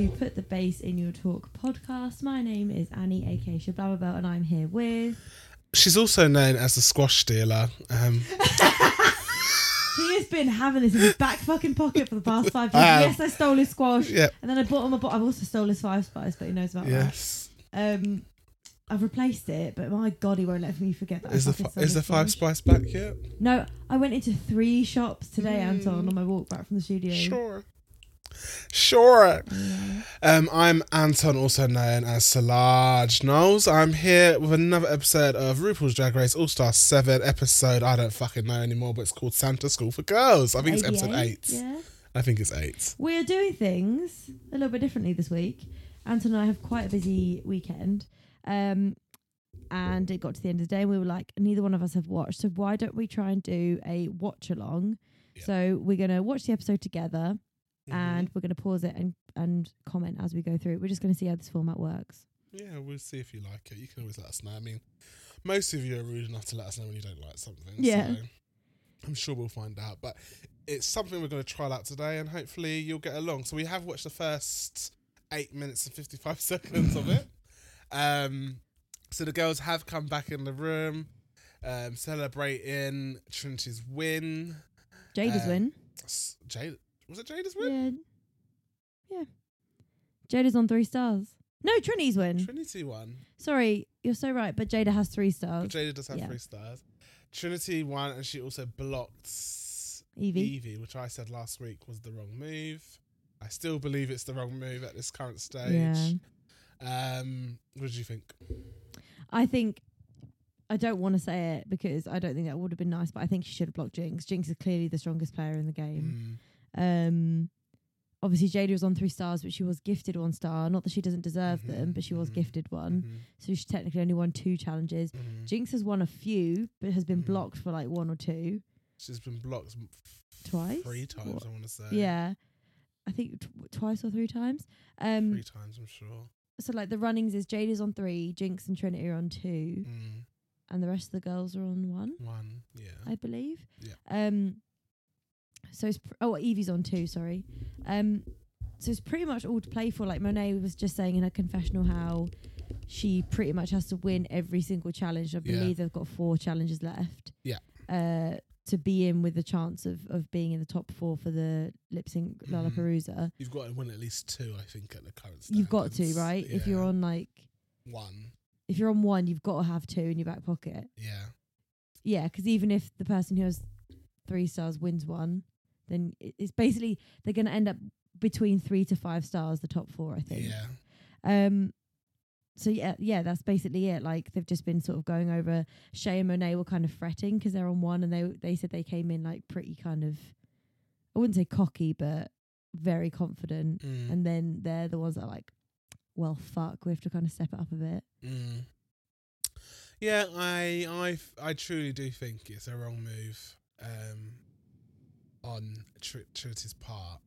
To Put the Bass in Your Talk podcast. My name is Annie, aka Shablababel, and I'm here with. She's also known as the squash dealer. Um, He has been having this in his back fucking pocket for the past five years. Have. yes, I stole his squash, yeah. and then I bought him a bottle. I've also stole his five spice, but he knows about that. Yes. that. Um, I've replaced it, but my god, he won't let me forget that. Is the fi- is the five spice back yet? No, I went into three shops today, Mm. Anton, on my walk back from the studio. Sure. Sure. Yeah. Um, I'm Anton, also known as Solange Knowles. I'm here with another episode of RuPaul's Drag Race All Star 7 episode. I don't fucking know anymore, but it's called Santa School for Girls. I think it's episode 8. Yeah. I think it's 8. We're doing things a little bit differently this week. Anton and I have quite a busy weekend. Um, and it got to the end of the day and we were like, neither one of us have watched. So why don't we try and do a watch along? Yeah. So we're going to watch the episode together Mhm. and we're going to pause it and, and comment as we go through. We're just going to see how this format works. Yeah, we'll see if you like it. You can always let us know. I mean, most of you are rude enough to let us know when you don't like something. Yeah. So I'm sure we'll find out. But it's something we're going to trial out today and hopefully you'll get along. So we have watched the first eight minutes and 55 seconds of it. Um, so the girls have come back in the room, um, celebrating Trinity's win. Jaida's Uh, win. Jade, was it Jaida's win? Yeah. Yeah. Jaida's on three stars. No, Trinity's win. Trinity won. Sorry, you're so right, but Jaida has three But stars. Jaida does have Yeah. three stars. Trinity won, and she also blocked Evie. Evie, which I said last week was the wrong move. I still believe it's the wrong move at this current stage. Yeah. Um, what did you think? I think I don't want to say it because I don't think that would have been nice, but I think she should have blocked Jinkx. Jinkx is clearly the strongest player in the game. Mm, Um, obviously Jaida was on three stars, but she was gifted one star. Not that she doesn't deserve Mhm, them, but she was mhm, gifted one, mhm, so she technically only won two challenges. mhm. Jinkx has won a few, but has been Mhm. blocked for like one or two. She's been blocked f- Twice? three times. What? I want to say. Yeah, I think t- twice or three times. Um, three times. I'm sure. so like the runnings is Jaida's on three, Jinkx and Trinity are on two, Mm, and the rest of the girls are on one. one. Yeah. I believe. Yeah. Um. So it's pr- oh Evie's on too. Sorry. Um. So it's pretty much all to play for. Like Monet was just saying in her confessional how she pretty much has to win every single challenge. I Yeah. believe they've got four challenges left. Yeah. Uh. To be in with the chance of, of being in the top four for the lip sync Mhm. Lalaparuza, You've got to win at least two, I think, at the current. Stage. You've got to standards. right. If you're Yeah. on like one, if you're on one, you've got to have two in your back pocket. yeah. Yeah, because even if the person who has three stars wins one, then it's basically they're going to end up between three to five stars, the top four, I think. Yeah. Um. So yeah, yeah, that's basically it. Like they've just been sort of going over. Shea and Monet were kind of fretting because they're on one, and they they said they came in like pretty kind of, I wouldn't say cocky, but very confident. Mm. And then they're the ones that are like, well, fuck, we have to kind of step it up a bit. Mm. Yeah, I truly do think it's a wrong move um, on Tr- Trinity's part.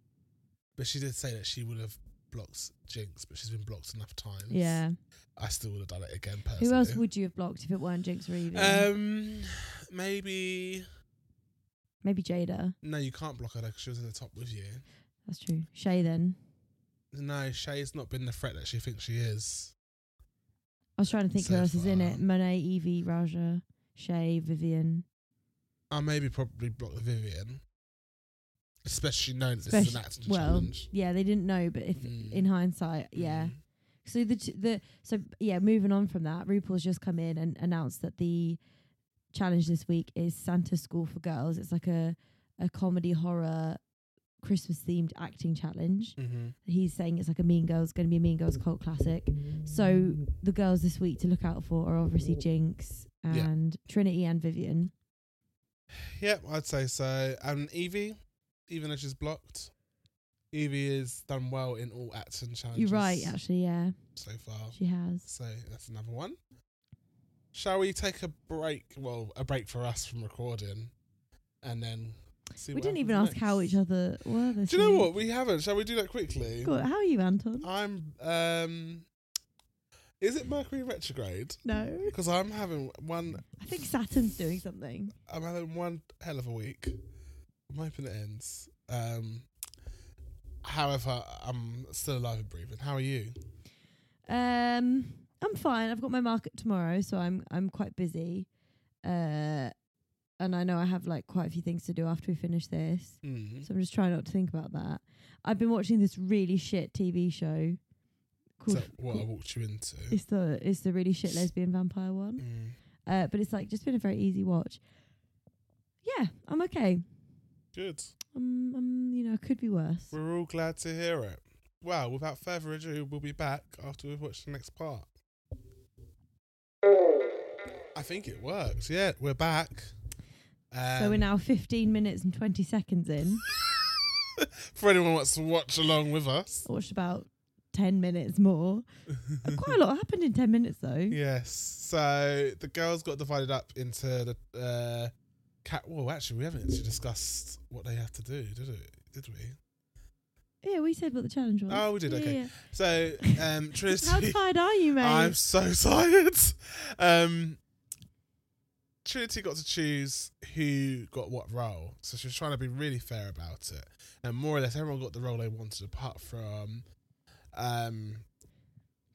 But she did say that she would have blocked Jinkx, but she's been blocked enough times. Yeah. I still would have done it again personally. Who else would you have blocked if it weren't Jinkx or Evie? Um, maybe Maybe Jaida. no. You can't block her because she was in the top with you. That's true. Shea then. No, Shea's not been the threat that she thinks she is. I was trying to think So who else is in it. Monet, Evie, Raja, Shea, Vivienne. I maybe probably block the Vivienne, especially knowing that this is an well, challenge. yeah, they didn't know, but if Mm. in hindsight, yeah. Mm. So the the so yeah, moving on from that, RuPaul's just come in and announced that the challenge this week is Santa School for Girls. It's like a a comedy horror Christmas themed acting challenge. Mm-hmm. He's saying it's like a Mean Girls, going to be a Mean Girls cult classic. So the girls this week to look out for are obviously Jinkx Yeah. and Trinity and Vivienne. Yep, I'd say so. And Evie, even though she's blocked, Evie has done well in all acting challenges. You're right, actually, yeah, So far. she has. So that's another one. Shall we take a break? Well, a break for us from recording, and then see. We didn't even happens ask how each other were this Do you know week. what? We haven't. Shall we do that quickly? How are you, Anton? I'm. um Is it Mercury retrograde? No. Because I'm having one. I think Saturn's doing something. I'm having one hell of a week. I'm hoping it ends. Um However, I'm still alive and breathing. How are you? Um, I'm fine. I've got my market tomorrow, so I'm I'm quite busy. Uh, and I know I have like quite a few things to do after we finish this. Mm. So I'm just trying not to think about that. I've been watching this really shit TV show Is called that what I walked you into? it's the it's the really shit lesbian vampire one. Mm. Uh, but it's like just been a very easy watch. Yeah, I'm okay. Good. Um, um, you know, could be worse. We're all glad to hear it. Well, without further ado, we'll be back after we've watched the next part. I think it works. Yeah, we're back. Um, so we're now 15 minutes and 20 seconds in. for anyone who wants to watch along with us. I watched about 10 minutes more. Quite a lot happened in 10 minutes though. Yes. So the girls got divided up into the uh, cat. Well, actually, we haven't actually discussed what they have to do, did we? Did we? Yeah, we said what the challenge was. Oh, we did, Yeah, okay. yeah. So um, Trinity. How tired are you, mate? I'm so tired. Um, Trinity got to choose who got what role, so she was trying to be really fair about it, and more or less everyone got the role they wanted, apart from um,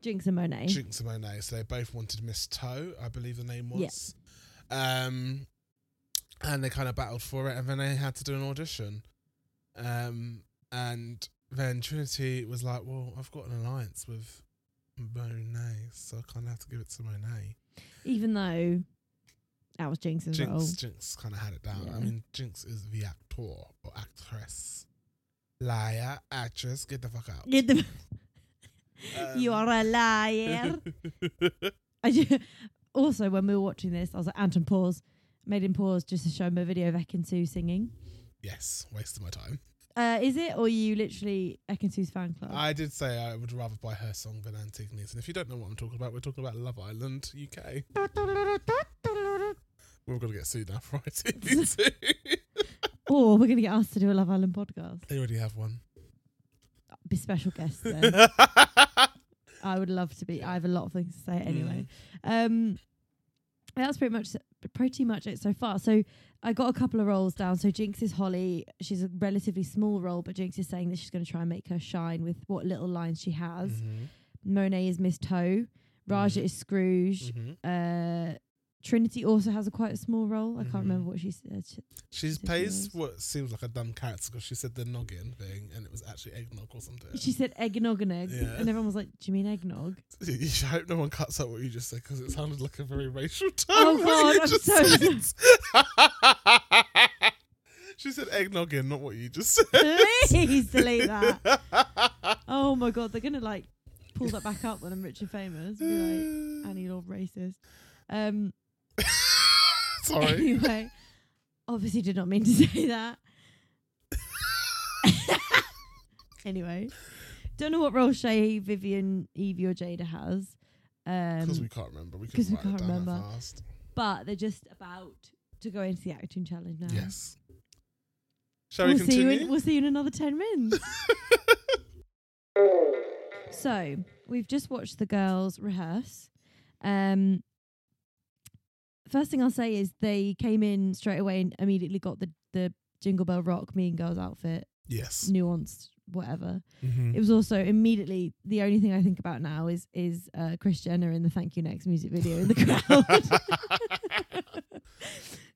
Jinkx and Monet. Jinkx and Monet. So they both wanted Miss Toe, I believe the name was. Um, and they kind of battled for it, and then they had to do an audition. Um, and then Trinity was like, "Well, I've got an alliance with Monet, so I kind of have to give it to Monet." Even though that was Jinkx's role. Jinkx, Jinkx kind of had it down. I mean, Jinkx is the actor or actress, liar, actress. Get the fuck out. Get the- Um, you are a liar. I ju- also, when we were watching this, I was like, Anton, pause. Made him pause just to show him a video of Ekin singing. yes, wasted my time. Uh, is it, or you literally Ekin fan club? I did say I would rather buy her song than Antigoni's. And if you don't know what I'm talking about, we're talking about Love Island UK. We're going to get sued now for ITV2. or we're going to get asked to do a Love Island podcast. they already have one. Be special guests then. I would love to be. I have a lot of things to say anyway. Mm. Um, that's pretty much pretty much it so far. So I got a couple of roles down. So Jinkx is Holly. She's a relatively small role, but Jinkx is saying that she's going to try and make her shine with what little lines she has. Mhm. Monet is Miss Toe. Raja Mhm. is Scrooge. Mhm. Uh, Trinity also has a quite a small role. I can't remember what she said. She- She Yes, plays what seems like a dumb character because she said the noggin thing and it was actually eggnog or something. She said eggnog and egg, Yeah. and everyone was like, "Do you mean eggnog?" Should hope no one cuts out what you just said because it sounded like a very racial term. Oh, God, I'm so said. she said eggnoggin, not what you just said. Please delete that. Oh my god, they're gonna like pull that back up when I'm rich and famous. Be like, Annie, you're racist. Um. Sorry. Anyway, obviously did not mean to say that. anyway, don't know what role Shea, Vivienne, Evie, or Jaida has. Because Um, we can't remember. We 'cause couldn't we can't remember. but they're just about to go into the acting challenge now. Yes. Shall we'll we see continue? In, we'll see you in another ten minutes. so we've just watched the girls rehearse. Um, first thing I'll say is they came in straight away and immediately got the the Jingle Bell Rock Mean Girls outfit, yes. nuanced, whatever. Mhm. It was also immediately the only thing I think about now is is uh, Kris Jenner in the Thank You Next music video in the crowd.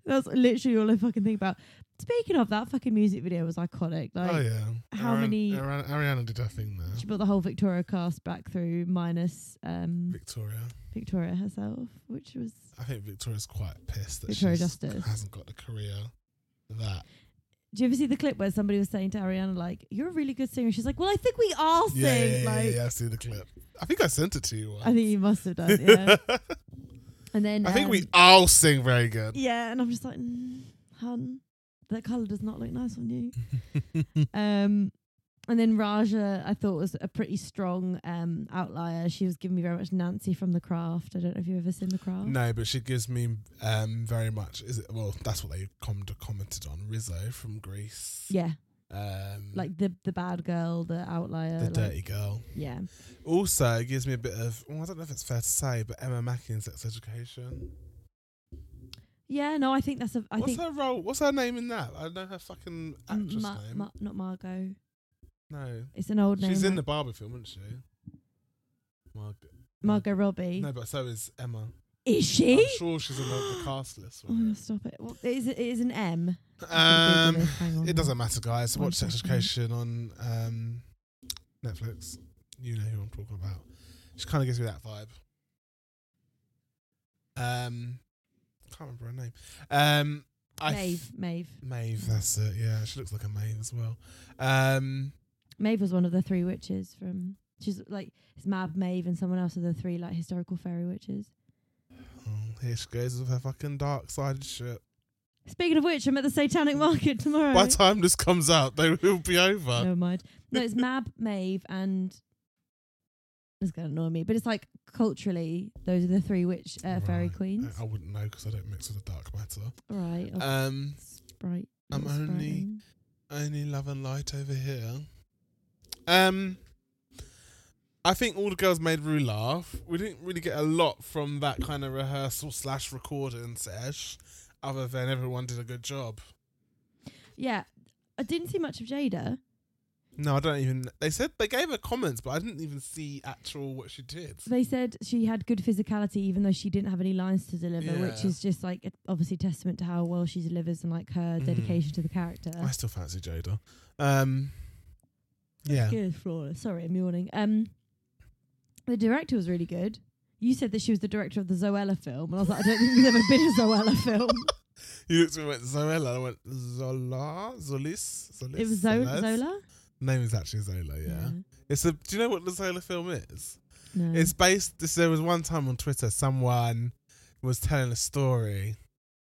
That's literally all I fucking think about. Speaking of that, fucking music video was iconic. Like oh yeah. how Ariana- many- Ariana, Ariana did her thing there. she brought the whole Victoria cast back through, minus um, Victoria. Victoria herself, which was I think Victoria's quite pissed that Victoria she Justice. hasn't got the career that Do you ever see the clip where somebody was saying to Ariana like, "You're a really good singer"? She's like, "Well, I think we all sing." Yeah, yeah, yeah, like, yeah, I see the clip. I think I sent it to you. Once. I think you must have done. Yeah. and then I think we um, all sing very good. Yeah, and I'm just like, mm, hun, that colour does not look nice on you. um, and then Raja, I thought was a pretty strong um outlier. She was giving me very much Nancy from The Craft. I don't know if you've ever seen The Craft. No, but she gives me um very much. Is it well? That's what they com- commented on. Rizzo from Grease. Yeah, Um, like the the bad girl, the outlier. the like- dirty girl. Yeah. Also, it gives me a bit of. Well, I don't know if it's fair to say, but Emma Mackey in Sex Education. Yeah, no, I think that's a. I what's think her role? What's her name in that? I know her fucking actress Ma- name. Ma- not Margot. No, It's an old name. she's in the Barbie film, isn't she? Margaret. Margot Robbie. No, but so is Emma. Is she? I'm sure she's in the, the cast list. Oh, no, stop it. Well, it is it is an M. Um, Google this, hang on. it doesn't matter, guys. Watch Sex. Education on um, Netflix. You know who I'm talking about. She kind of gives me that vibe. Um, can't remember her name. Um, I Maeve. Maeve. Maeve, that's it. Yeah, she looks like a Maeve as well. Um, Maeve was one of the three witches from. She's like it's Mab, Maeve, and someone else are the three like historical fairy witches. oh, here she goes with her fucking dark sided shit. Speaking of which, I'm at the Satanic Market tomorrow. By the time this comes out, they will be over. Never mind. No, it's Mab, Maeve, and it's gonna annoy me, but it's like culturally, those are the three witch uh, fairy Right. queens. I, wouldn't know because I don't mix with the dark matter. Right. Um, Sprite. I'm little only- Sprite. only love and light over here. Um, I think all the girls made Rue laugh. We didn't really get a lot from that kind of rehearsal slash recording sesh, other than everyone did a good job. Yeah, I didn't see much of Jaida. No, I don't even. They said they gave her comments, but I didn't even see actual what she did. They said she had good physicality, even though she didn't have any lines to deliver, which is just like obviously testament to how well she delivers and like her Mhm. dedication to the character. I still fancy Jaida. Um, yeah. Good, flawless. Sorry, I'm yawning. Um, the director was really good. You said that she was the director of the Zoella film, and I was like, I don't think there's ever been a Zoella film. You looked at me and went Zoella. I went Zola, Zolis, Zolis. it was Zo- Zolas? Zola. Name is actually Zola. Yeah. It's a. Do you know what the Zola film is? No. It's based. This, there was one time on Twitter, someone was telling a story,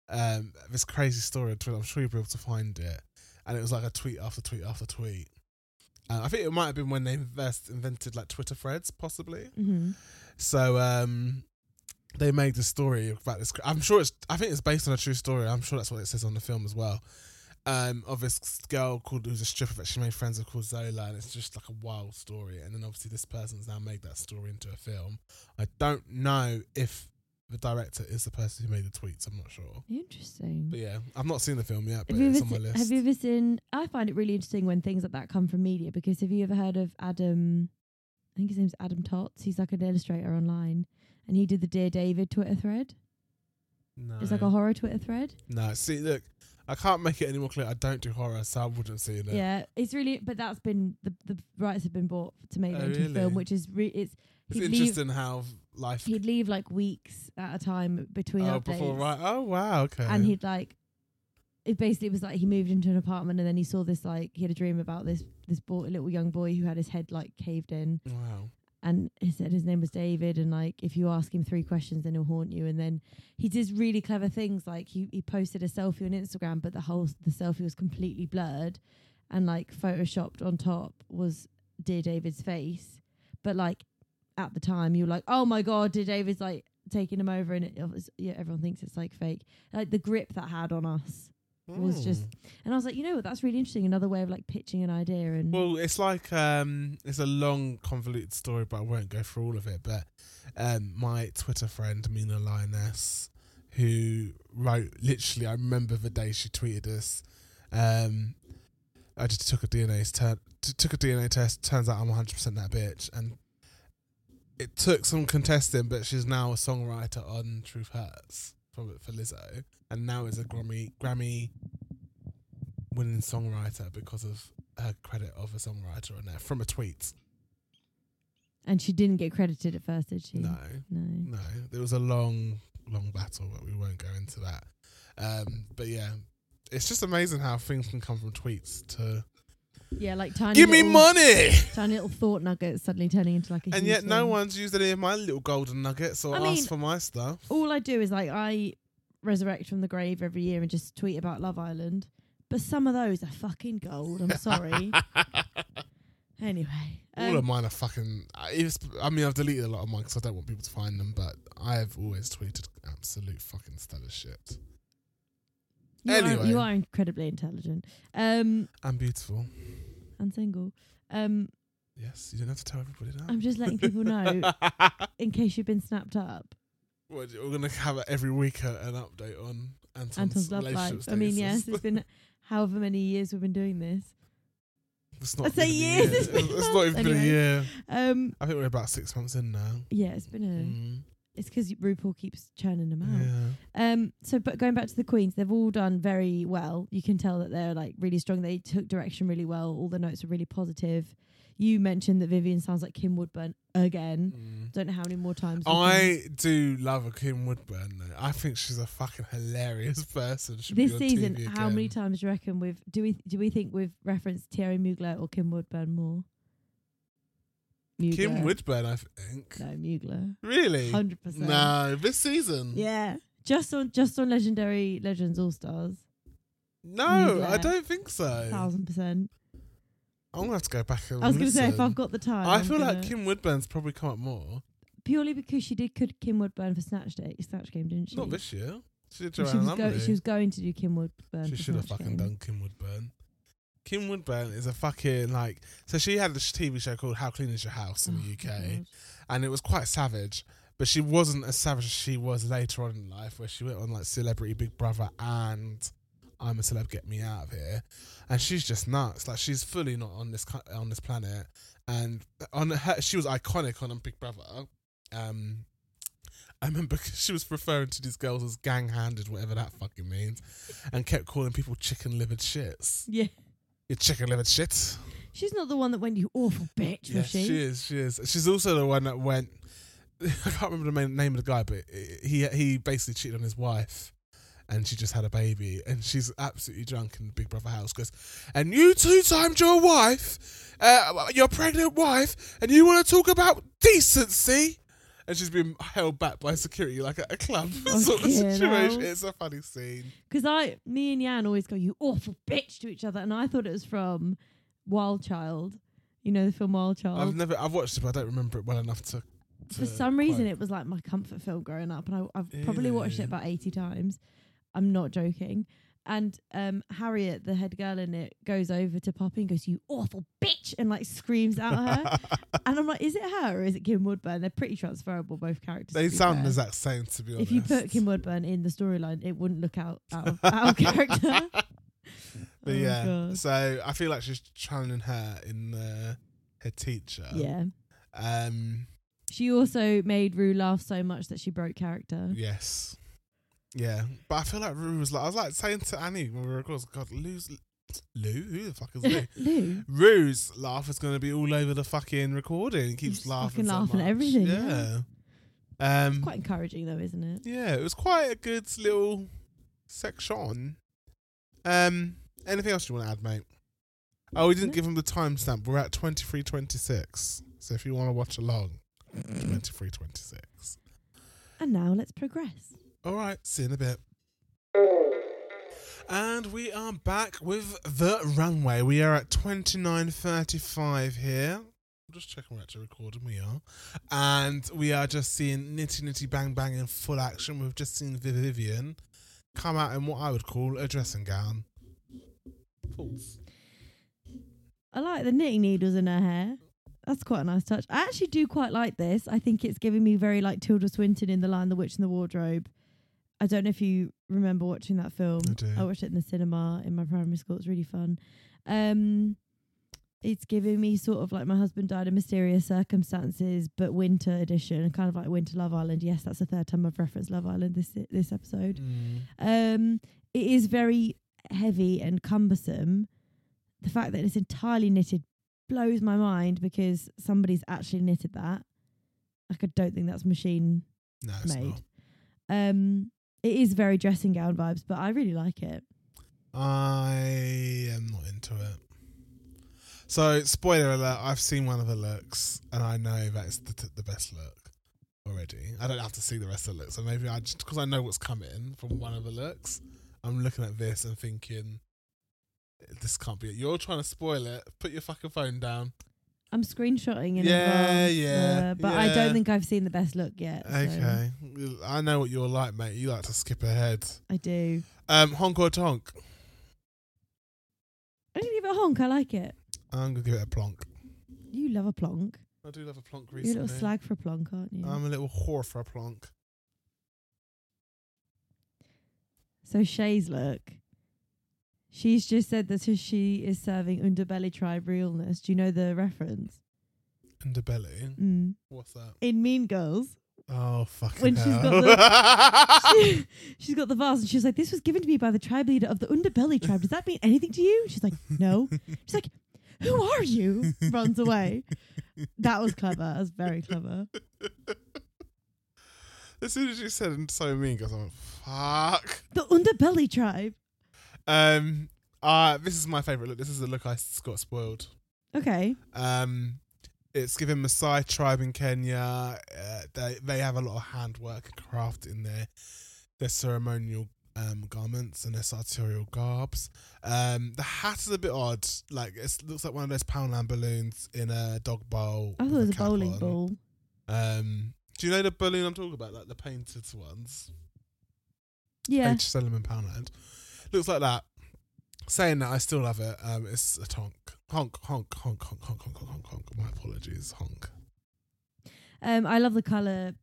um, this crazy story on Twitter. I'm sure you'll be able to find it, and it was like a tweet after tweet after tweet. Uh, I think it might have been when they first invented like Twitter threads, possibly. hmm So um, they made the story about this. I'm sure it's. I think it's based on a true story. I'm sure that's what it says on the film as well. Um, of this girl called who's a stripper that she made friends with called Zola, and it's just like a wild story. And then obviously this person's now made that story into a film. I don't know if the director is the person who made the tweets. I'm not sure. Interesting. But yeah, I've not seen the film yet, but Have you, it's ever on my list. have you ever seen? I find it really interesting when things like that come from media because have you ever heard of Adam? I think his name's Adam Tots. He's like an illustrator online, and he did the Dear David Twitter thread. no. It's like a horror Twitter thread. no. See, look, I can't make it any more clear. I don't do horror, so I wouldn't see seen it. Yeah, it's really, but that's been the the rights have been bought to make it Oh, into a really? film, which is re- it's It's he'd leave interesting how life. he'd leave like weeks at a time between oh, updates, before right. Oh wow. Okay. and he'd like. It basically was like he moved into an apartment and then he saw this like he had a dream about this this boy, little young boy who had his head like caved in Wow. and he said his name was David and like if you ask him three questions then he'll haunt you and then he does really clever things like he, he posted a selfie on Instagram but the whole the selfie was completely blurred and like photoshopped on top was dear David's face but like at the time you were like oh my god did David's like taking him over and it, it was, yeah everyone thinks it's like fake like the grip that had on us was just Mm. and I was like you know what that's really interesting another way of like pitching an idea and Well, it's like um, it's a long, convoluted story, but I won't go through all of it. But um, my Twitter friend Mina Lioness, who wrote literally, I remember the day she tweeted us. Um, I just took a DNA test. T- took a DNA test. Turns out I'm 100 percent that bitch, and it took some contesting, but she's now a songwriter on Truth Hurts for for Lizzo, and now is a Grammy Grammy winning songwriter because of her credit of a songwriter on there from a tweet. and she didn't get credited at first did she? No, no. No, there was a long, long battle, but we won't go into that. Um, but yeah, it's just amazing how things can come from tweets to Yeah, like tiny. give me little, money, Tiny little thought nuggets suddenly turning into like a. and yet no thing. one's used any of my little golden nuggets or I asked mean- for my stuff. All I do is like I resurrect from the grave every year and just tweet about Love Island. But some of those are fucking gold. I'm sorry. anyway, All um, of mine are fucking. I- I mean, I've deleted a lot of mine because I don't want people to find them, but I've always tweeted absolute fucking stellar shit. You, are, you are incredibly intelligent. Um, I'm beautiful. and single. Um, Yes, you don't have to tell everybody that. I'm just letting people know in case you've been snapped up. We're gonna have every week a, an update on Anton's, Anton's love life. I mean, yes, it's been however many years we've been doing this. It's not I say years, year. it's It's not even been a year. Um, I think we're about six months in now. yeah, it's been a. Mm, It's 'cause RuPaul keeps churning them out. yeah. Um, so but going back to the queens, they've all done very well. You can tell that they're like really strong. They took direction really well. All the notes are really positive. You mentioned that Vivian sounds like Kim Woodburn again. Mm. Don't know how many more times. I do love a Kim Woodburn. Though. I think she's a fucking hilarious person. Should this season, how many times do you reckon we've do we do we think we've referenced Thierry Mugler or Kim Woodburn more? Mugler. Kim Woodburn, I think. No, Mugler. Really? Hundred percent. No, this season. Yeah. Just on just on Legendary Legends All Stars. No, I don't think so. Thousand percent. I'm gonna have to go back and I was gonna say if. I've got the time. I I'm feel like gonna- Kim Woodburn's probably come up more. purely because she did could Kim Woodburn for Snatch Day, Snatch Game, didn't she? Not this year. She did Well, she was go- she was going to do Kim Woodburn. She should have fucking Game. done Kim Woodburn. Kim Woodburn is a fucking like. So she had this TV show called How Clean Is Your House in the UK, and it was quite savage. But she wasn't as savage as she was later on in life, where she went on like Celebrity Big Brother and I'm a Celeb, Get Me Out of Here, and she's just nuts. Like she's fully not on this on this planet, and on her she was iconic on Big Brother. Um, I remember she was referring to these girls as gang-handed, whatever that fucking means, and kept calling people chicken-livered shits. Yeah. You chicken-livered shit. She's not the one that went, you awful bitch, was Yes, she? she is. She is. She's also the one that went. I can't remember the main, name of the guy, but he he basically cheated on his wife, and she just had a baby, and she's absolutely drunk in the Big Brother house. Goes, and you two timed your wife, uh, your pregnant wife, and you want to talk about decency. And she's been held back by security like at a club sort of situation. It's a funny scene. Because I, me and Yan always go, you awful bitch to each other, and I thought it was from Wild Child. You know the film Wild Child. I've never, I've watched it, but I don't remember it well enough to. For some reason, quote. it was like my comfort film growing up, and I, I've probably watched it about eighty times. I'm not joking. And um, Harriet, the head girl in it, goes over to Poppy and goes, "You awful bitch!" and like screams at her. and I'm like, "Is it her or is it Kim Woodburn?" They're pretty transferable, both characters. They sound the exact same, to be honest. If you put Kim Woodburn in the storyline, it wouldn't look out out of, out of character. But Oh, yeah, so I feel like she's channeling her in uh, her teacher. yeah. Um. She also made Rue laugh so much that she broke character. Yes. Yeah, but I feel like Rue was like I was like saying to Annie when we were recording, God, Lou's Lou, who the fuck is Lou? Lou. Rue's laugh is going to be all over the fucking recording. He keeps laughing, so laughing at much. everything, Yeah. yeah. Um. Quite encouraging though, isn't it? Yeah, it was quite a good little section. Um, anything else you want to add, mate? Oh, we didn't No. give him the timestamp. We're at twenty three twenty six. So if you want to watch along, twenty three twenty six. And now let's progress. All right, see you in a bit. And we are back with the runway. We are at twenty nine thirty five here. I'm just checking we're actually recording. We are, and we are just seeing Nitty Nitty Bang Bang in full action. We've just seen Vivienne come out in what I would call a dressing gown. I like the knitting needles in her hair. That's quite a nice touch. I actually do quite like this. I think it's giving me very like Tilda Swinton in The Lion, the Witch, and the Wardrobe. I don't know if you remember watching that film. I do. I watched it in the cinema in my primary school. It's really fun. Um, it's giving me sort of like my husband died in mysterious circumstances, but winter edition, kind of like Winter Love Island. Yes, that's the third time I've referenced Love Island this this episode. Mm. Um, it is very heavy and cumbersome. The fact that it's entirely knitted blows my mind because somebody's actually knitted that. Like I don't think that's machine No, it's made. Um, it is very dressing gown vibes, but I really like it. I am not into it. So, spoiler alert, I've seen one of the looks and I know that it's the, t- the best look already. I don't have to see the rest of the looks. So maybe I just, because I know what's coming from one of the looks, I'm looking at this and thinking, this can't be it. You're trying to spoil it. Put your fucking phone down. I'm screenshotting in Yeah, advance, yeah, uh, but I don't think I've seen the best look yet. so Okay. I know what you're like, mate. You like to skip ahead. I do. Um, honk or tonk? I'm gonna give it a honk. I like it. I'm going to give it a plonk. You love a plonk. I do love a plonk You're a little slag for a plonk, aren't you? I'm a little whore for a plonk. so Shea's look. She's just said that she is serving underbelly tribe realness. Do you know the reference? Underbelly. Mm. What's that? In Mean Girls, Oh, fucking When she's hell. she, she's got the vase and she's like, "This was given to me by the tribe leader of the underbelly tribe. Does that mean anything to you?" She's like, "No." She's like, "Who are you?" Runs away. That was clever. That was very clever. as soon as you said so mean, guys, I'm like, fuck. The underbelly tribe. Um, uh, this is my favourite look. This is the look I got spoiled. Okay. Um, it's given Maasai tribe in Kenya. Uh, they they have a lot of handwork and craft in their their ceremonial um, garments and their sartorial garbs. Um, the hat is a bit odd. Like it looks like one of those Poundland balloons in a dog bowl. I thought it was a bowling on. ball. Um, do you know the balloon I'm talking about? Like the painted ones. Yeah. H. Solomon Poundland. Looks like that. Saying that, I still love it. Um, it's a tonk. Honk, honk, honk, honk, honk, honk, honk, honk, honk. My apologies. Honk. Um, I love the color,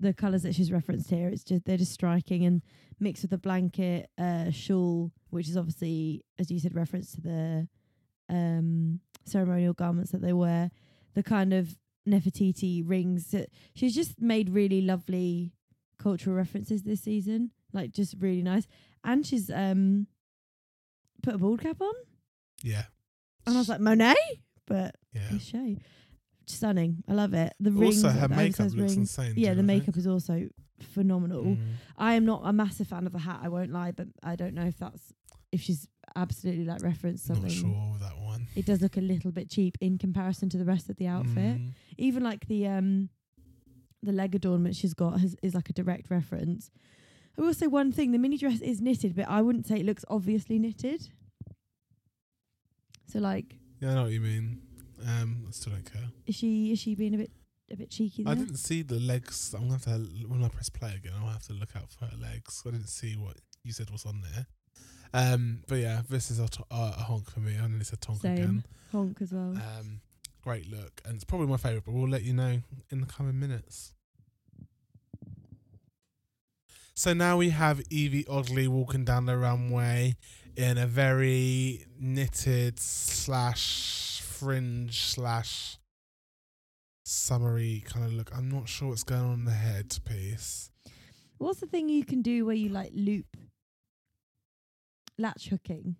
the colors that she's referenced here. It's just they're just striking and mixed with the blanket, uh, shawl, which is obviously, as you said, reference to the um ceremonial garments that they wear. The kind of Nefertiti rings. That she's just made really lovely cultural references this season. Like just really nice, and she's um put a bald cap on, Yeah. and I was like Monet, but Yeah. it's. Stunning. I love it. The rings, Also, her makeup looks rings. insane. Yeah, too, the makeup is also phenomenal. Mm. I am not a massive fan of the hat. I won't lie, but I don't know if that's if she's absolutely like referenced something. Not sure that one. It does look a little bit cheap in comparison to the rest of the outfit. Mm. Even like the um the leg adornment she's got has, is like a direct reference. I will say one thing: the mini dress is knitted, but I wouldn't say it looks obviously knitted. So like, Yeah, I know what you mean. Um, I still don't care. is she is she being a bit a bit cheeky there? I didn't see the legs. I'm gonna have to when I press play again. I'll have to look out for her legs. I didn't see what you said was on there. Um, but yeah, this is a, to- uh, a honk for me. I nearly said tonk Same. again. Honk as well. Um, great look, and it's probably my favourite. But we'll let you know in the coming minutes. So now we have Evie Oddly walking down the runway in a very knitted slash fringe slash summery kind of look. I'm not sure what's going on in the headpiece. What's the thing you can do where you like loop latch hooking?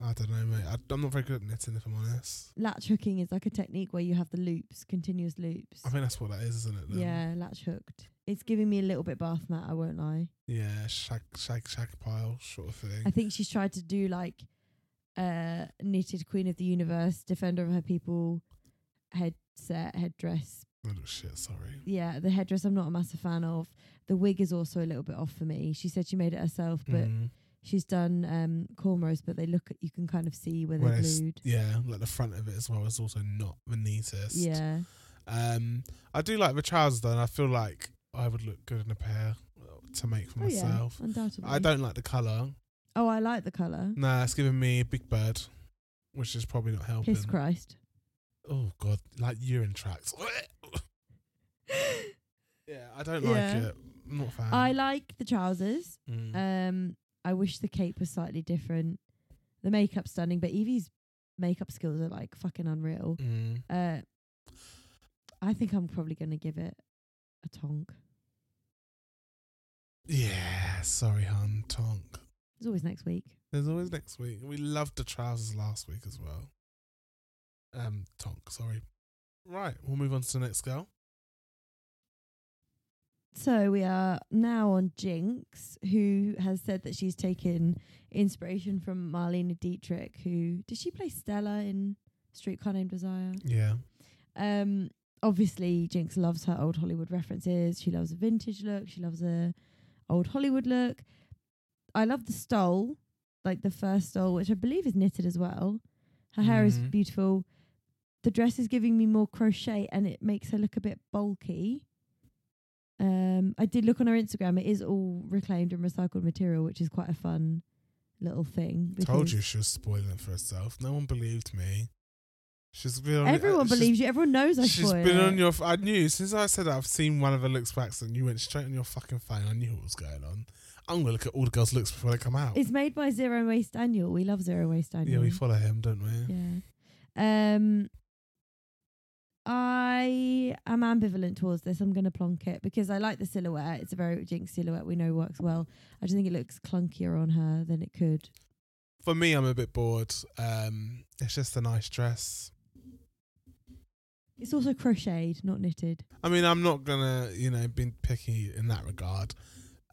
I don't know, mate. I, I'm not very good at knitting, if I'm honest. Latch hooking is like a technique where you have the loops, continuous loops. I think that's what that is, isn't it? then? Yeah, latch hooked. It's giving me a little bit bath mat, I won't lie. Yeah, shag, shag, shag pile sort of thing. I think she's tried to do like uh knitted Queen of the Universe, Defender of Her People headset, headdress. Oh, shit, sorry. Yeah, the headdress I'm not a massive fan of. The wig is also a little bit off for me. She said she made it herself, but Mm. She's done um cornrows, but they look at you can kind of see where they're glued. Yeah, like the front of it as well is also not the neatest. Yeah. Um, I do like the trousers though, and I feel like I would look good in a pair uh, to make for Oh yeah, myself. undoubtedly. I don't like the colour. Oh, I like the colour. Nah, it's giving me Big Bird, which is probably not helping. Piss Christ. Oh god, like urine tracks. yeah, I don't Yeah. like it. I'm not a fan. I like the trousers. Mm. Um, I wish the cape was slightly different. The makeup's stunning, but Evie's makeup skills are like fucking unreal. Mm. Uh, I think I'm probably gonna give it a tonk. Yeah, sorry, hun. Tonk. There's always next week. There's always next week. We loved the trousers last week as well. Um, tonk. Sorry. Right, we'll move on to the next girl. So we are now on Jinkx, who has said that she's taken inspiration from Marlene Dietrich, who did she play Stella in Streetcar Named Desire? Yeah. Um, obviously Jinkx loves her old Hollywood references. She loves a vintage look. She loves a old Hollywood look. I love the stole, like the first stole, which I believe is knitted as well. Her hair is Mhm. beautiful. The dress is giving me more crochet and it makes her look a bit bulky. Um, I did look on her Instagram. It is all reclaimed and recycled material, which is quite a fun little thing. Told you she was spoiling it for herself. No one believed me. She's been on Everyone believes you. Everyone knows I She's been it. on your. I knew since I said that I've seen one of her looks back, and you went straight on your fucking phone. I knew what was going on. I'm gonna look at all the girls' looks before they come out. It's made by Zero Waste Daniel. We love Zero Waste Daniel. yeah, we follow him, don't we? Yeah. Um I am ambivalent towards this. I'm gonna plonk it because I like the silhouette. It's a very Jinkx silhouette we know works well. I just think it looks clunkier on her than it could. For me, I'm a bit bored. Um, it's just a nice dress. It's also crocheted, not knitted. I mean, I'm not gonna, you know, be picky in that regard.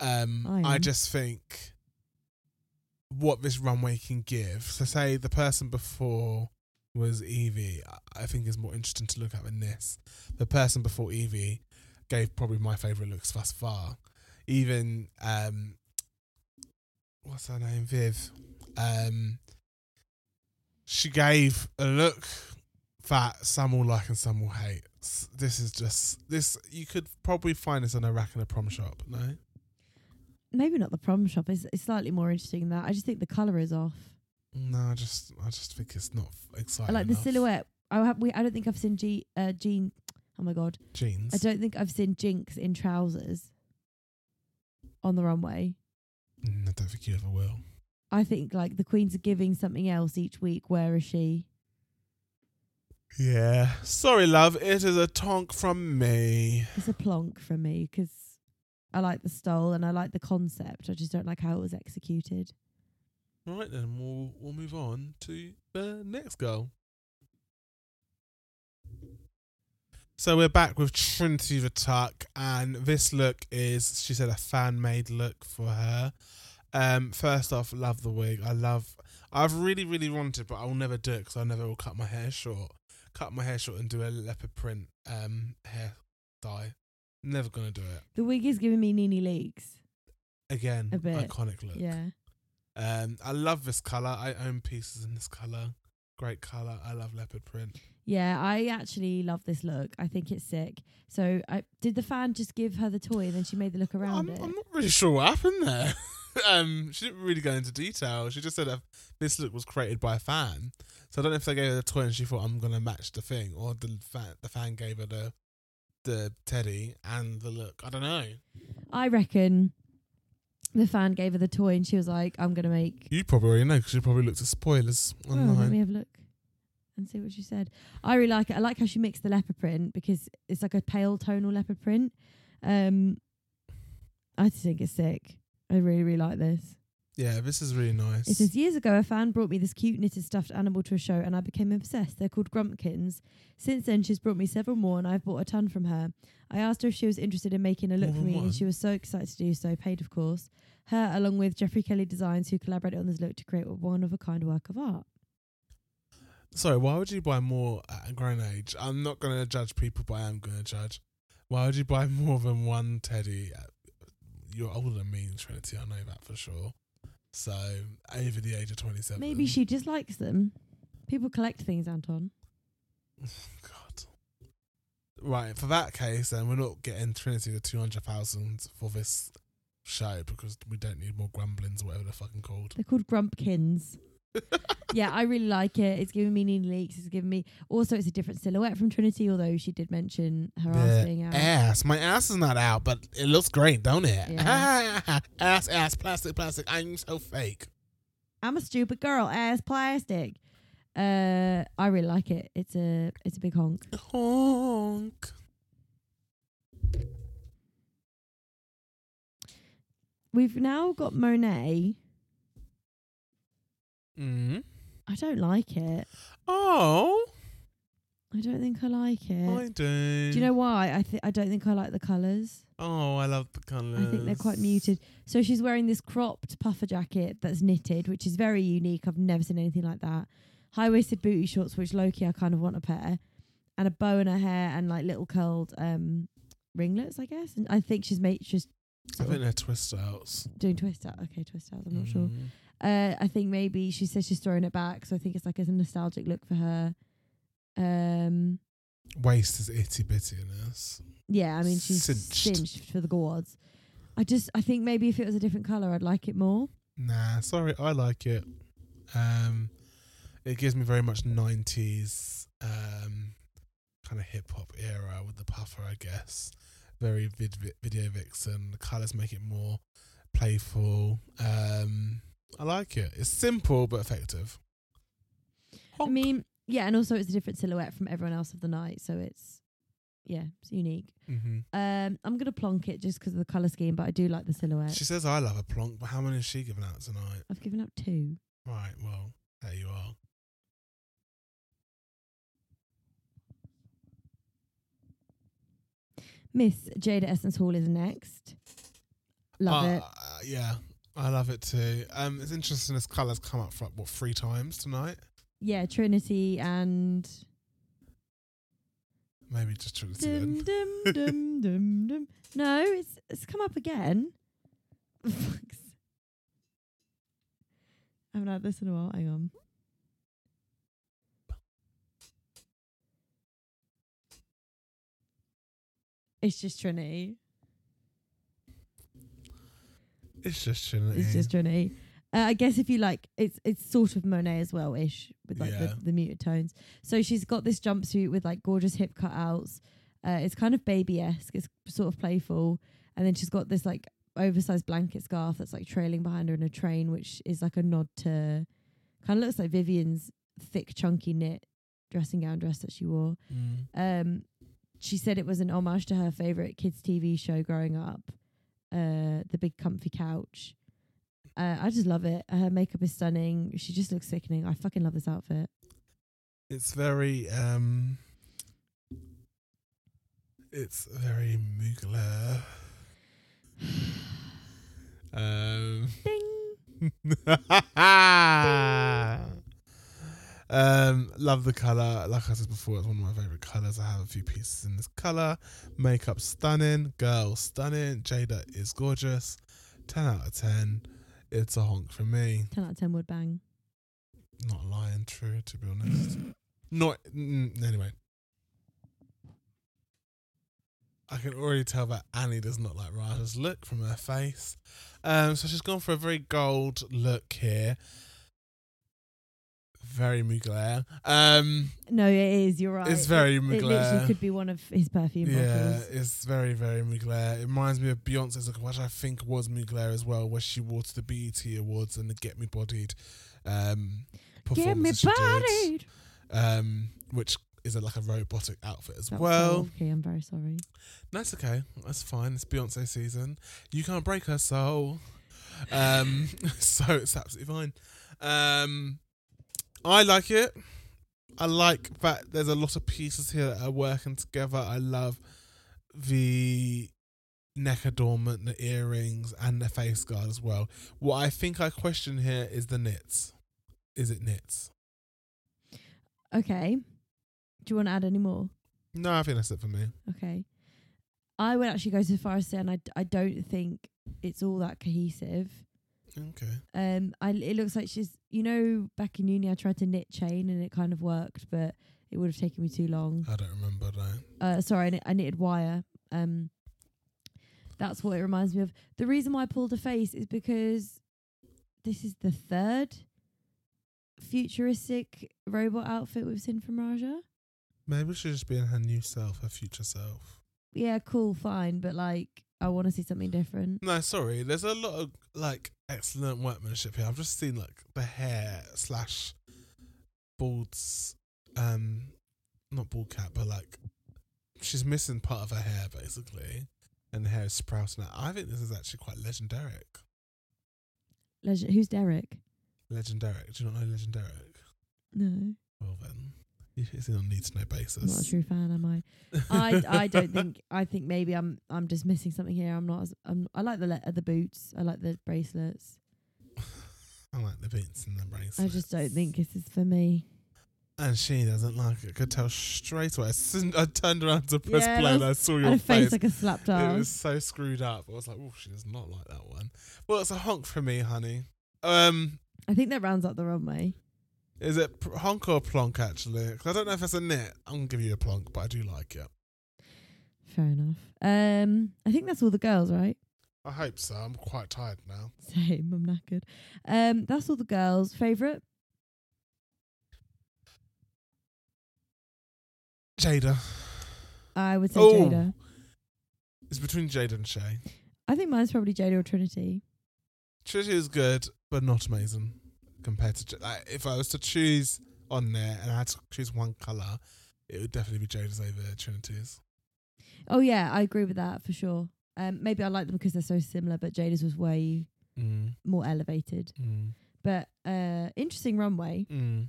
Um, I I just think what this runway can give. So, say the person before was Evie, I- think is more interesting to look at than this. The person before Evie gave probably my favorite looks thus far. Even um, what's her name, Viv. Um, she gave a look that some will like and some will hate. This is just this. You could probably find this on a rack in a prom shop. No, Maybe not the prom shop. It's, it's slightly more interesting than that. I just think the colour is off. No. I just, I just think it's not exciting. I like the silhouette. I have. We. I don't think I've seen G. Uh, Jean. Oh my god. jeans. I don't think I've seen Jinkx in trousers on the runway. Mm, I don't think you ever will. I think like the queens are giving something else each week. Where is she? Yeah. Sorry, love. It is a tonk from me. It's a plonk from me because I like the stole and I like the concept. I just don't like how it was executed. Right then, we'll we'll move on to the next girl. So we're back with Trinity the Tuck, and this look is, she said, a fan made look for her. Um, first off, love the wig. I love. I've really, really wanted, but I'll never do it because I never will cut my hair short. Cut my hair short and do a leopard print um hair dye. Never gonna do it The wig is giving me Nene Leakes. again. A bit. Iconic look. Yeah. Um, I love this color. I own pieces in this color. Great color. I love leopard print. Yeah, I actually love this look. I think it's sick. So, I did the fan just give her the toy and then she made the look around I'm, it? I'm not really sure what happened there. um, she didn't really go into detail. She just said that this look was created by a fan. So I don't know if they gave her the toy and she thought I'm gonna match the thing, or the fan the fan gave her the the teddy and the look. I don't know. I reckon the fan gave her the toy and she was like, "I'm gonna make." You probably already know because you probably looked at spoilers Oh, let me have a look and see what she said. I really like it. I like how she mixed the leopard print because it's like a pale tonal leopard print. Um, I just think it's sick. I really, really like this. Yeah, this is really nice. It says years ago, a fan brought me this cute knitted stuffed animal to a show, and I became obsessed. They're called Grumpkins. Since then, she's brought me several more, and I've bought a ton from her. I asked her if she was interested in making a look More for than me, one? and she was so excited to do so. Paid, of course. Her, along with Jeffrey Kelly Designs, who collaborated on this look to create a one of a kind work of art. Sorry, why would you buy more at a grown age? I'm not going to judge people, but I am going to judge. Why would you buy more than one teddy? Uh, you're older than me, Trinity. I know that for sure. So over the age of 27. Maybe she just likes them. People collect things, Anton. God. Right, for that case, then we're not getting Trinity the 200,000 for this show because we don't need more grumblings or whatever they're fucking called. They're called Grumpkins. Yeah, I really like it. It's giving me Nene Leakes. It's giving me. Also, it's a different silhouette from Trinity, although she did mention her ass being out. ass. My ass is not out, but it looks great, don't it? Yeah. ass, ass, plastic, plastic. I'm so fake. I'm a stupid girl. Ass plastic. Uh, I really like it. It's a it's a big honk. Honk. We've now got Monet. Mm. I don't like it. Oh. I don't think I like it. I do. Do you know why? I think I don't think I like the colours. Oh, I love the colours. I think they're quite muted. So she's wearing this cropped puffer jacket that's knitted, which is very unique. I've never seen anything like that. High waisted booty shorts, which lowkey I kind of want a pair, and a bow in her hair and like little curled um ringlets, I guess. And I think she's made she's I think they're twist outs. doing twist out. Okay, twist outs. I'm not sure. Uh, I think maybe she says she's throwing it back, so I think it's like a nostalgic look for her. Um, Waist is itty bitty in this. yeah, I mean she's Cinched. cinched, for the gauds. I just I think maybe if it was a different color, I'd like it more. Nah, sorry, I like it. Um, it gives me very much '90s um, kind of hip hop era with the puffer, I guess. Very vid- vi- video vixen. The colors make it more playful. Um, I like it. It's simple but effective. I mean, yeah, and also it's a different silhouette from everyone else of the night, so it's yeah, it's unique. hmm Um, I'm gonna plonk it just 'cause of the color scheme, but I do like the silhouette. She says I love a plonk, but how many has she given out tonight? I've given up two. Right, well, there you are. Miss Jaida Essence Hall is next. Love Uh, it. Yeah, I love it too. Um, it's interesting. This colour's come up for what three times tonight. Yeah, Trinity and Maybe just Trinity. dum Then. dum dum dum dum. No, it's it's come up again. Fucks. I haven't had this in a while. Hang on. It's just Trinity. It's just Trinity. It's just Trinity. Uh, I guess if you like, it's it's sort of Monet as well ish with like Yeah. the, the muted tones. So she's got this jumpsuit with like gorgeous hip cutouts. Uh, it's kind of baby esque. It's sort of playful, and then she's got this like oversized blanket scarf that's like trailing behind her in a train, which is like a nod to kind of looks like Vivienne's thick, chunky knit dressing gown dress that she wore. Mm. Um, she said it was an homage to her favorite kids TV show growing up, uh, the Big Comfy Couch. Uh, I just love it. Her makeup is stunning. She just looks sickening. I fucking love this outfit. It's very um. It's very Mugler. um. Ding. um, love the color. Like I said before, it's one of my favorite colors. I have a few pieces in this color. Makeup stunning. Girl stunning. Jaida is gorgeous. Ten out of ten. It's a honk for me. Ten out of ten would bang. Not lying, true to be honest. Not mm, anyway. I can already tell that Annie does not like Raja's look from her face. Um, so she's gone for a very gold look here. Very Mugler. Um, No, it is. You're right. It's very It, it literally could be one of his perfume yeah, bottles. it's very, very Mugler. It reminds me of Beyonce's look, which I think was Mugler as well, where she wore to the BET Awards and the Get Me Bodied um, Get me performance she did bodied. um, which is a, like a robotic outfit as well. okay, I'm very sorry. That's okay. That's fine. It's Beyonce season. You can't break her soul. Um, so it's absolutely fine. Um, I like it. I like that there's a lot of pieces here that are working together. I love the neck adornment, the earrings, and the face guard as well. What I think I question here is the knits. Is it knits? Okay. Do you want to add any more? No, I think that's it for me. Okay. I would actually go so far as saying I, d- I don't think it's all that cohesive. Okay. Um, I it looks like she's you know back in uni I tried to knit chain and it kind of worked, but it would have taken me too long. I don't remember though. Uh, sorry, I, knit, I knitted wire. Um, that's what it reminds me of. The reason why I pulled a face is because this is the third futuristic robot outfit we've seen from Raja. Maybe she's just being her new self, her future self. Yeah, cool, fine, but like I want to see something different. No, sorry. There's a lot of like excellent workmanship here. I've just seen like the hair slash bald's um not bald cap, but like she's missing part of her hair basically. And the hair is sprouting out. I think this is actually quite legendary. Legend, who's Derek? Legendaric. Do you not know legendaric? No. Well then. It's on a need to know I'm not a true fan, am I? I I don't think. I think maybe I'm I'm just missing something here. I'm not. As, I'm, I like the le- the boots. I like the bracelets. I like the boots and the bracelets. I just don't think this is for me. And she doesn't like it. I could tell straight away. As soon I turned around to press Yeah, play and I saw your had a face face. like a slapped it was so screwed up. I was like, oh, she does not like that one. Well, it's a honk for me, honey. Um, I think that rounds up the runway. Is it honk or plonk actually? 'Cause I don't know if it's a knit. I'm gonna give you a plonk, but I do like it. Fair enough. Um, I think that's all the girls, right? I hope so. I'm quite tired now. Same. I'm knackered. Um, that's all the girls. Favorite? Jaida. I would say Oh. Jaida. It's between Jaida and Shea. I think mine's probably Jaida or Trinity. Trinity is good, but not amazing compared to. Like, if I was to choose on there and I had to choose one color, it would definitely be Jaida's over Trinity's. Oh yeah, I agree with that for sure. Um, maybe I like them because they're so similar, but Jaida's was way Mm, more elevated. mm, But uh, interesting runway. mm.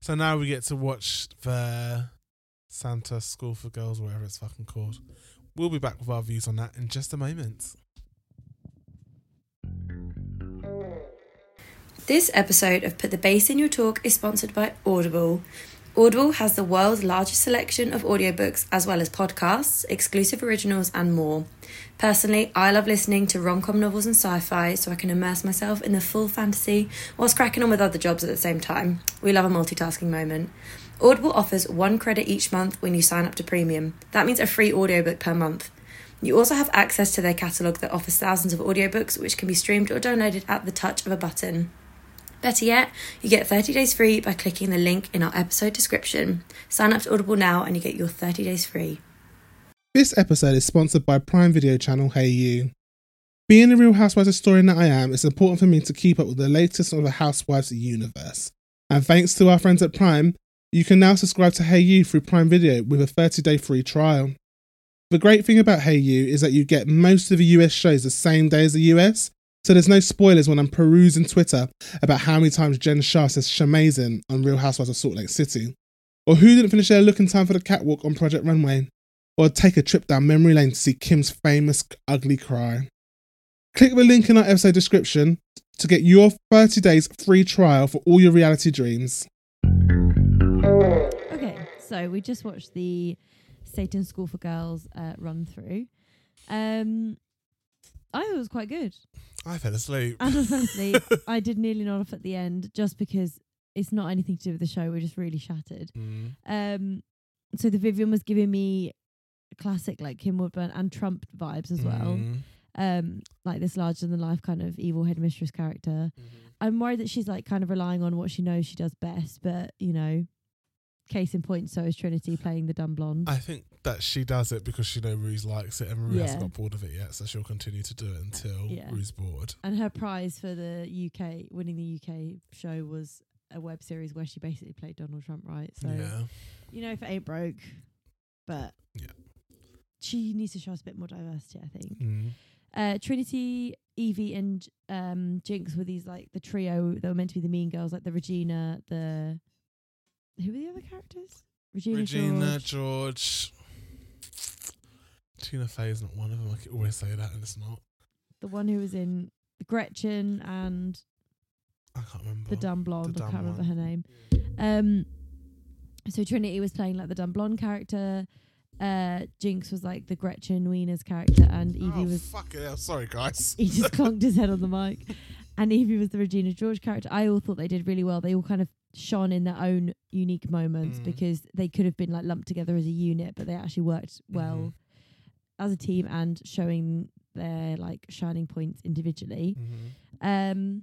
So now we get to watch the Santa School for Girls, whatever it's fucking called. We'll be back with our views on that in just a moment. This episode of Put the Bass in Your Talk is sponsored by Audible. Audible has the world's largest selection of audiobooks as well as podcasts, exclusive originals, and more. Personally, I love listening to rom com novels and sci fi so I can immerse myself in the full fantasy whilst cracking on with other jobs at the same time. We love a multitasking moment. Audible offers one credit each month when you sign up to premium. That means a free audiobook per month. You also have access to their catalogue that offers thousands of audiobooks which can be streamed or downloaded at the touch of a button. Better yet, you get 30 days free by clicking the link in our episode description. Sign up to Audible now and you get your 30 days free. This episode is sponsored by Prime Video channel HayU. Being a Real Housewives historian that I am, it's important for me to keep up with the latest of the Housewives universe. And thanks to our friends at Prime, you can now subscribe to HayU through Prime Video with a 30 day free trial. The great thing about HayU is that you get most of the US shows the same day as the US, so there's no spoilers when I'm perusing Twitter about how many times Jen Shah says Shamazin on Real Housewives of Salt Lake City, or who didn't finish their look in time for the catwalk on Project Runway or take a trip down memory lane to see Kim's famous ugly cry. Click the link in our episode description to get your 30 days free trial for all your reality dreams. Okay, so we just watched the Satan School for Girls uh, run through. Um, I thought it was quite good. I fell asleep. And honestly, I did nearly nod off at the end just because it's not anything to do with the show. We're just really shattered. Mm. Um, so the Vivienne was giving me classic like Kim Woodburn and Trump vibes as well. Mm. Um, like this larger than life kind of evil headmistress character. Mm-hmm. I'm worried that she's like kind of relying on what she knows she does best, but you know, case in point, so is Trinity playing the dumb blonde. I think that she does it because she knows Ru's likes it and Ru hasn't got bored of it yet, so she'll continue to do it until Yeah. Ru's bored. and her prize for the UK winning the UK show was a web series where she basically played Donald Trump, right? So yeah. you know, if it ain't broke, but Yeah. she needs to show us a bit more diversity. I think. Mm. Uh, Trinity, Yvie, and um, Jinkx were these like the trio that were meant to be the mean girls, like the Regina, the who were the other characters? Regina, Regina, George, George. Tina Fey is not one of them. I can always say that, and it's not. the one who was in Gretchen, and I can't remember. the dumb blonde. I dumb can't remember her name. Um, so Trinity was playing like the dumb blonde character. Uh, Jinkx was like the Gretchen Wiener's character, and Yvie oh, was fuck it. hell, Sorry, guys. he just conked his head on the mic. And Yvie was the Regina George character. I all thought they did really well. They all kind of shone in their own unique moments Mm. because they could have been like lumped together as a unit, but they actually worked well Mhm. As a team and showing their like shining points individually. Mhm. Um,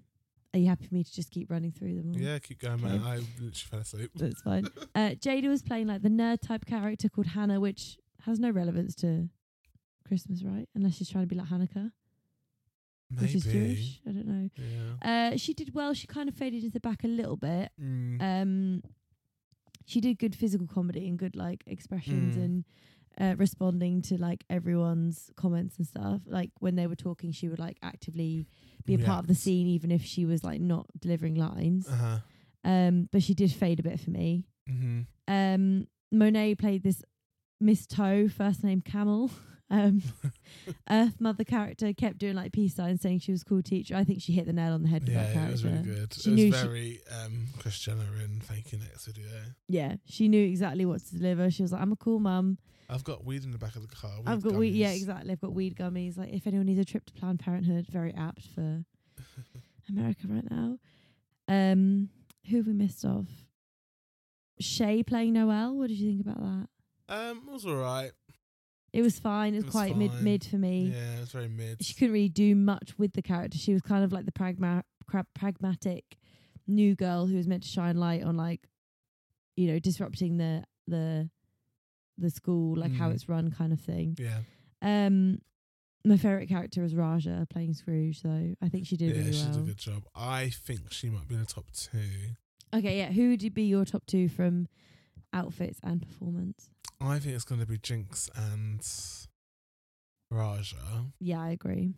are you happy for me to just keep running through them? all? Yeah, keep going, Okay. man. I literally fell asleep. That's fine. Uh, Jaida was playing like the nerd type character called Hannah, which has no relevance to Christmas, right? Unless she's trying to be like Hanukkah, which is Jewish. I don't know. Yeah. Uh, she did well. She kind of faded into the back a little bit. Mm. Um, she did good physical comedy and good like expressions Mm. and uh, responding to like everyone's comments and stuff. Like when they were talking, she would like actively be a part of the scene, even if she was like not delivering lines. Uh-huh. Um, but she did fade a bit for me. Mm-hmm. Um, Monet played this Miss Toe, first name Camel. Um, Earth Mother character kept doing like peace signs, saying she was a cool teacher. I think she hit the nail on the head with that Yeah, character. it was really good. She it knew was she- very um, Kris Jenner in Faking X video. Yeah, she knew exactly what to deliver. She was like, "I'm a cool mum. I've got weed in the back of the car. I've got weed. Yeah, exactly. I've got weed gummies. Like, if anyone needs a trip to Planned Parenthood, very apt for America right now. Um, who have we missed off? Shea playing Noel. What did you think about that? Um, it was alright. It was fine. It was, It was quite mid fine. mid for me. Yeah, it was very mid. She couldn't really do much with the character. She was kind of like the pragma- cra- pragmatic new girl who was meant to shine light on like, you know, disrupting the the the school, like how Mm. it's run, kind of thing. Yeah, Um, my favorite character is Raja playing Scrooge, so I think she did yeah, really she well. did a good job. I think she might be in the top two. Okay, yeah. Who would you be your top two from outfits and performance? I think it's going to be Jinkx and Raja. Yeah, I agree.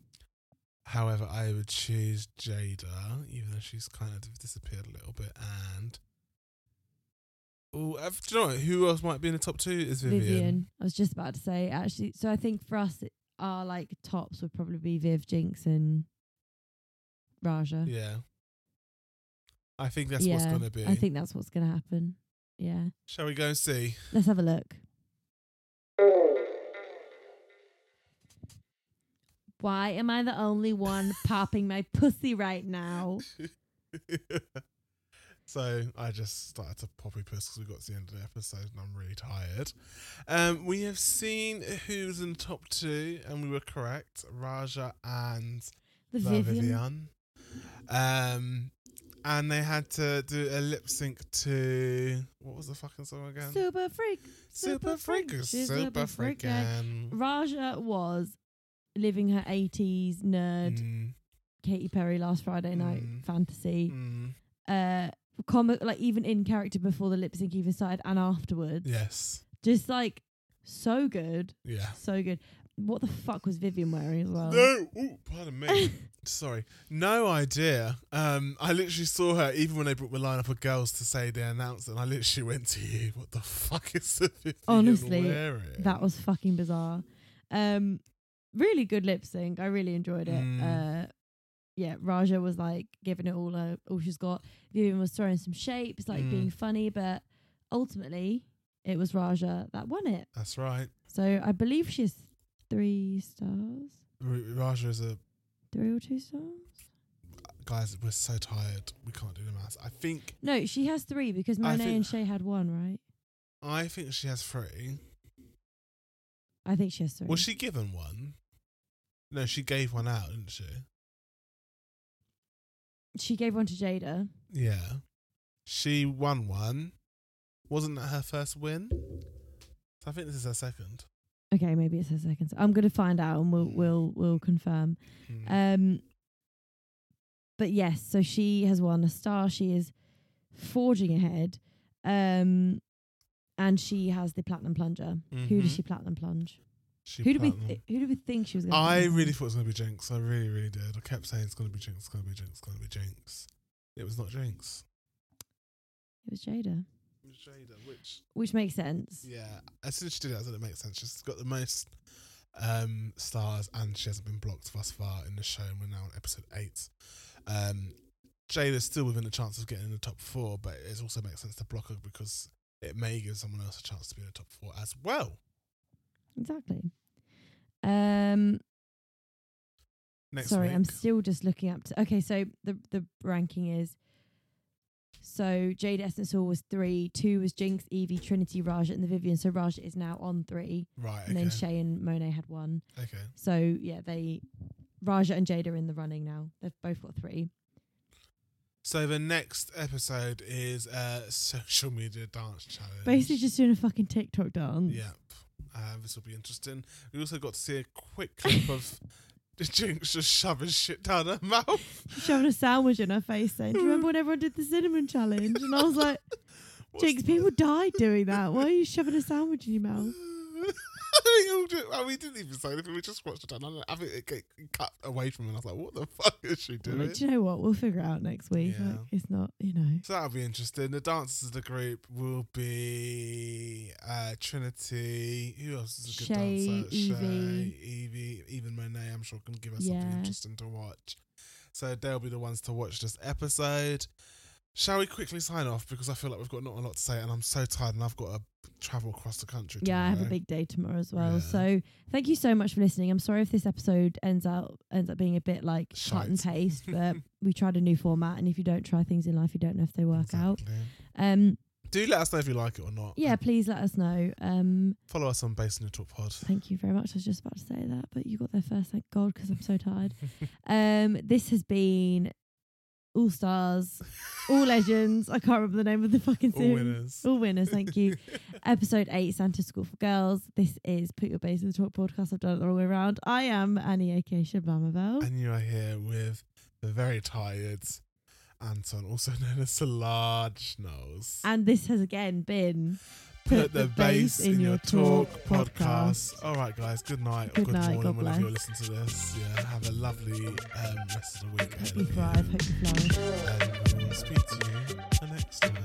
However, I would choose Jaida, even though she's kind of disappeared a little bit. And oh, do you know what? who else might be in the top two? Is Vivienne. Vivienne. I was just about to say actually. So I think for us, it, our like tops would probably be Viv, Jinkx, and Raja. Yeah, I think that's what's going to be. I think that's what's going to happen. Yeah. Shall we go and see? Let's have a look. Why am I the only one popping my pussy right now? so I just started to poppy piss because we got to the end of the episode and I'm really tired. Um, we have seen who's in the top two, and we were correct: Raja and The Vivienne. Vivienne. Um, and they had to do a lip sync to what was the fucking song again? Super freak. Super freak, super freak. freaking. Raja was living her 80s nerd Mm, Katy Perry last Friday night Mm. fantasy. mm, Uh comic like even in character before the lip sync even started and afterwards. yes, Just like so good. yeah. So good. What the fuck was Vivienne wearing as well? No, ooh, pardon me. Sorry, no idea. Um, I literally saw her even when they brought the lineup of girls to say they announced it. And I literally went to you. What the fuck is the Vivienne Honestly, wearing? That was fucking bizarre. Um, really good lip sync. I really enjoyed it. Mm. Uh, yeah, Raja was like giving it all her, all she's got. Vivienne was throwing some shapes, like Mm. being funny, but ultimately it was Raja that won it. That's right. So I believe she's three stars, R- Raja is a three or two stars. guys. We're so tired. We can't do the maths. I think. No, she has three because Monet and Shea had one, right? I think she has three. I think she has three. Was she given one? No, she gave one out, didn't she? She gave one to Jaida. Yeah. She won one. Wasn't that her first win? So I think this is her second. Okay, maybe it's her second. I'm gonna find out and we'll we'll we'll confirm. Mm. Um, but yes, so she has won a star. She is forging ahead, um, and she has the platinum plunger. Who does Mhm. she platinum plunge? She who did we th- who did we think she was? Gonna I platinum really thought it was going to be Jinkx. I really, really did. I kept saying it's going to be Jinkx, it's going to be Jinkx, it's going to be Jinkx. It was not Jinkx. it was Jaida, It was Jaida, which, which makes sense. yeah, as soon as she did it, I thought it makes sense. She's got the most um, stars and she hasn't been blocked thus far in the show. And we're now on episode eight. Um, Jaida's still within the chance of getting in the top four, but it also makes sense to block her because it may give someone else a chance to be in the top four as well. Exactly. Um, Next sorry, week. I'm still just looking up. To, okay, so the the ranking is. So Jaida Essence Hall was three, two was Jinkx, Yvie, Trinity, Raja, and the Vivienne. So Raja is now on three, right, and then. Shea and Monet had one. okay. So yeah, they Raja and Jaida are in the running now. They've both got three. So the next episode is a social media dance challenge. Basically, just doing a fucking TikTok dance. Yep. Uh, this will be interesting. We also got to see a quick clip of the Jinkx just shoving shit down her mouth. Shoving a sandwich in her face. Saying, "Do you remember when everyone did the cinnamon challenge?" And I was like, "Jinkx, people died doing that. Why are you shoving a sandwich in your mouth?" we didn't even say anything. We just watched it. And I think it get cut away from me. And I was like, what the fuck is she doing? like, do you know what? We'll figure it out next week. Yeah. Like, it's not, you know. So that'll be interesting. The dancers of the group will be uh, Trinity. Who else is a good Shea, dancer? Yvie. Shea, Yvie, even Monet. I'm sure can give us something interesting to watch. So they'll be the ones to watch this episode. Shall we quickly sign off because I feel like we've got not a lot to say and I'm so tired and I've got to travel across the country. Yeah, I have a big day tomorrow as well. Yeah. So thank you so much for listening. I'm sorry if this episode ends out ends up being a bit like cut and Shite. paste, but we tried a new format, and if you don't try things in life, you don't know if they work out. Um, Do let us know if you like it or not. yeah, please let us know. Um, Follow us on Bass the Talk Pod. thank you very much. I was just about to say that, but you got there first. Thank God, because I'm so tired. um, this has been All Stars, All Legends. I can't remember the name of the fucking All series. winners. All winners. Thank you. Episode eight, Santa School for Girls. This is Put Your Bass in the Talk podcast. I've done it the wrong way around. I am Annie, aka Shabamabel. And you are here with the very tired Anton, also known as Solange Knowles. And this has again been Put the bass in your talk podcast. All right, guys. Good night or Good good night, morning God whenever you're listening to this. Yeah, have a lovely um, rest of the week. Hope you thrive. Hope you flourish. And we will speak to you the next time.